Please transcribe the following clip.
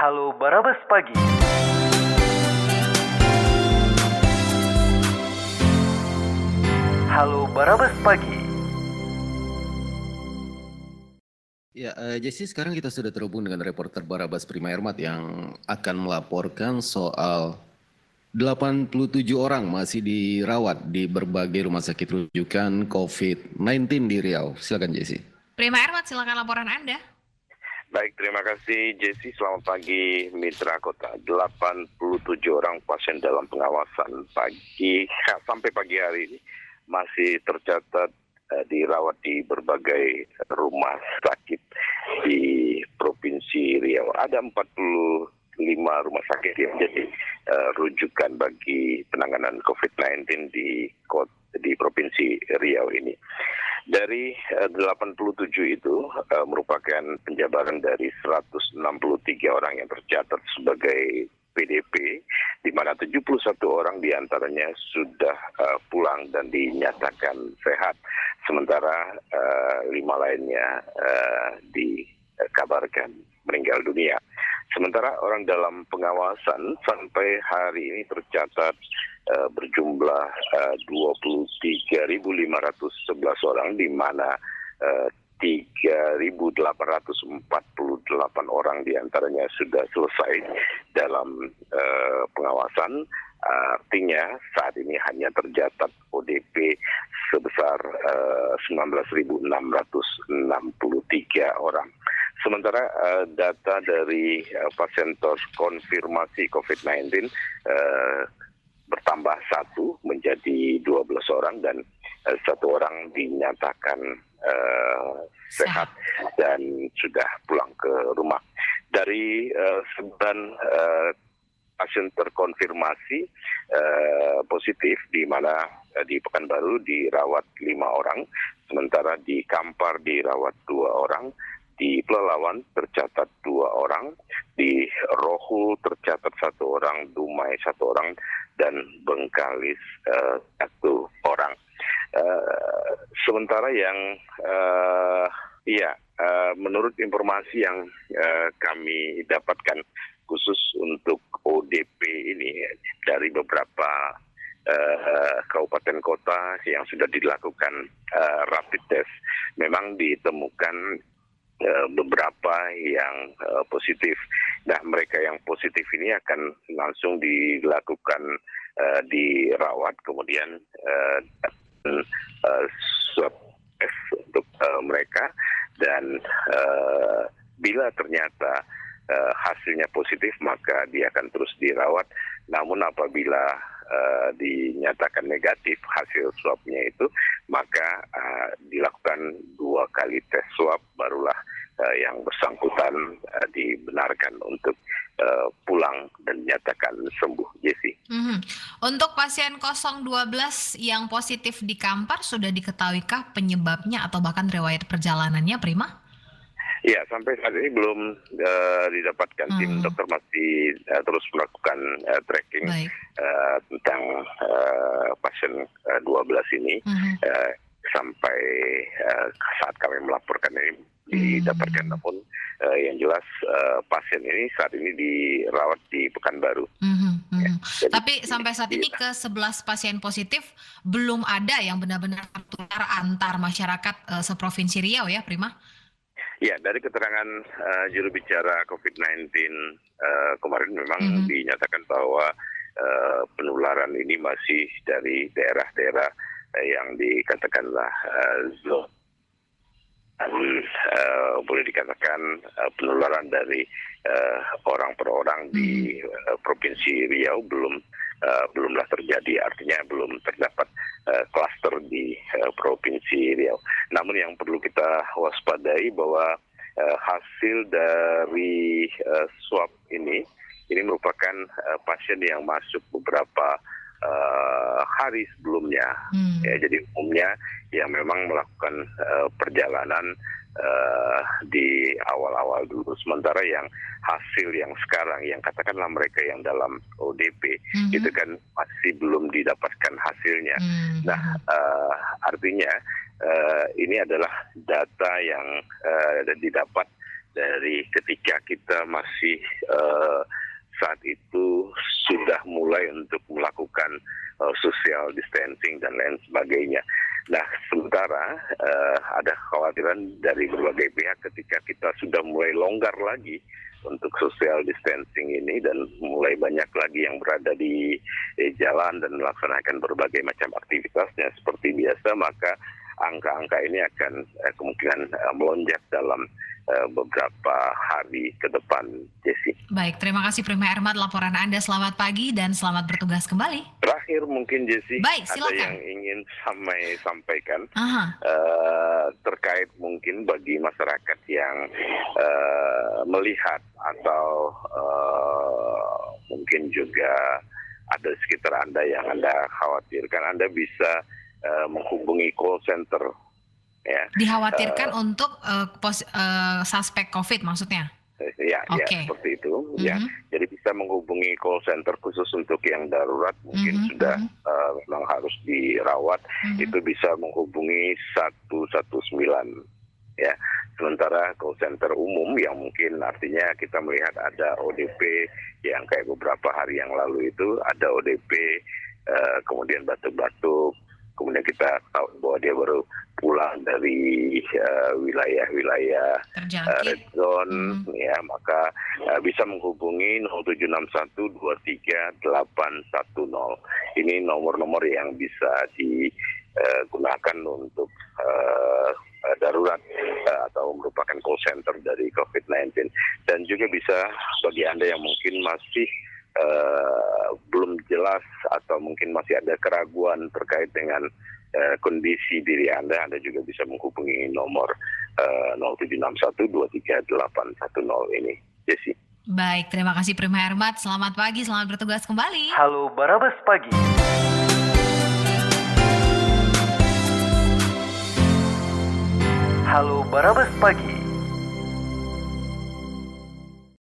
Halo Barabas Pagi. Halo Barabas Pagi. Ya, uh, Jesse, sekarang kita sudah terhubung dengan reporter Barabas Prima Ermat yang akan melaporkan soal 87 orang masih dirawat di berbagai rumah sakit rujukan COVID-19 di Riau. Silakan Jesse. Prima Ermat, silakan laporan Anda. Baik, terima kasih Jesse. Selamat pagi Mitra Kota. 87 orang pasien dalam pengawasan pagi sampai pagi hari ini masih tercatat uh, dirawat di berbagai rumah sakit di Provinsi Riau. Ada 45 rumah sakit yang jadi uh, rujukan bagi penanganan COVID-19 di di Provinsi Riau ini. Dari uh, 87 itu uh, merupakan penjabaran dari 163 orang yang tercatat sebagai PDP, di mana 71 orang di antaranya sudah uh, pulang dan dinyatakan sehat, sementara lima lainnya uh, dikabarkan meninggal dunia. Sementara orang dalam pengawasan sampai hari ini tercatat uh, berjumlah uh, 23.511 orang di mana uh, 3.848 orang di antaranya sudah selesai dalam uh, pengawasan. Artinya saat ini hanya tercatat ODP sebesar uh, 19.663 orang. Sementara uh, data dari uh, pasien terkonfirmasi COVID-19 uh, bertambah satu menjadi 12 orang dan uh, satu orang dinyatakan uh, sehat dan sudah pulang ke rumah. Dari uh, sembilan uh, pasien terkonfirmasi uh, positif di mana uh, di Pekanbaru dirawat lima orang, sementara di Kampar dirawat dua orang, di Pelalawan tercatat dua orang, di Rohul tercatat satu orang, Dumai satu orang, dan Bengkalis uh, satu orang. Uh, sementara yang uh, iya uh, menurut informasi yang uh, kami dapatkan khusus untuk ODP ini dari beberapa uh, kabupaten kota yang sudah dilakukan uh, rapid test memang ditemukan beberapa yang uh, positif. Nah, mereka yang positif ini akan langsung dilakukan uh, dirawat kemudian uh, uh, swab test untuk uh, mereka dan uh, bila ternyata uh, hasilnya positif maka dia akan terus dirawat namun apabila dinyatakan negatif hasil swabnya itu maka uh, dilakukan dua kali tes swab barulah uh, yang bersangkutan uh, dibenarkan untuk uh, pulang dan dinyatakan sembuh Jesse. Mm-hmm. Untuk pasien 012 yang positif di Kampar sudah diketahuikah penyebabnya atau bahkan riwayat perjalanannya Prima? Ya, sampai saat ini belum uh, didapatkan hmm. tim dokter masih uh, terus melakukan uh, tracking uh, tentang uh, pasien uh, 12 ini hmm. uh, sampai uh, saat kami melaporkan ini didapatkan hmm. namun uh, yang jelas uh, pasien ini saat ini dirawat di Pekanbaru. Hmm. Hmm. Ya, jadi, Tapi sampai saat ini ke 11 pasien positif belum ada yang benar-benar tertular antar masyarakat uh, seprovinsi Riau ya, Prima? Ya, dari keterangan uh, juru bicara COVID-19 uh, kemarin memang mm -hmm. dinyatakan bahwa uh, penularan ini masih dari daerah-daerah uh, yang dikatakanlah uh, zone dan uh, boleh dikatakan uh, penularan dari uh, orang per orang di uh, provinsi Riau belum uh, belumlah terjadi, artinya belum terdapat klaster uh, di uh, provinsi Riau. Namun yang perlu kita waspadai bahwa uh, hasil dari uh, swab ini ini merupakan uh, pasien yang masuk beberapa uh, hari sebelumnya. Hmm. Ya, jadi umumnya yang memang melakukan uh, perjalanan uh, di awal-awal dulu. Sementara yang hasil yang sekarang, yang katakanlah mereka yang dalam ODP, hmm. itu kan masih belum didapatkan hasilnya. Hmm. Nah, uh, artinya uh, ini adalah data yang uh, didapat dari ketika kita masih uh, saat itu sudah mulai untuk melakukan uh, social distancing dan lain sebagainya. Nah, sementara uh, ada khawatiran dari berbagai pihak ketika kita sudah mulai longgar lagi untuk social distancing ini dan mulai banyak lagi yang berada di eh, jalan dan melaksanakan berbagai macam aktivitasnya seperti biasa, maka angka-angka ini akan eh, kemungkinan eh, melonjak dalam eh, beberapa hari ke depan, Jesse. Baik, terima kasih Prima Ermat laporan Anda. Selamat pagi dan selamat bertugas kembali. Terakhir mungkin Jesse, Baik, ada yang ingin sampai sampaikan Aha. eh, terkait mungkin bagi masyarakat yang eh, melihat atau eh, mungkin juga ada sekitar Anda yang Anda khawatirkan, Anda bisa eh, menghubungi call center ya. Dikhawatirkan untuk eh, pos- eh, suspek COVID maksudnya. Ya, ya Oke. seperti itu. Ya, Mhm. jadi bisa menghubungi call center khusus untuk yang darurat mungkin Mhm, sudah mhm. eh, memang harus dirawat. Mhm. Itu bisa menghubungi 119 ya. Sementara call center umum yang mungkin artinya kita melihat ada ODP yang kayak beberapa hari yang lalu itu ada ODP eh, kemudian batuk-batuk kemudian kita tahu bahwa dia baru pulang dari eh, wilayah-wilayah uh, Terjangkit. red zone Mhm. ya maka uh, bisa menghubungi 0761238810 ini nomor-nomor yang bisa digunakan untuk uh, uh, darurat uh, atau merupakan call center dari COVID-19 dan juga bisa bagi anda yang mungkin masih uh, jelas atau mungkin masih ada keraguan terkait dengan uh, kondisi diri anda, anda juga bisa menghubungi nomor uh, 0761238810 ini. Jesse. Baik, terima kasih Prima Ermat. Selamat pagi, selamat bertugas kembali. Halo Barabas Pagi. Halo Barabas Pagi.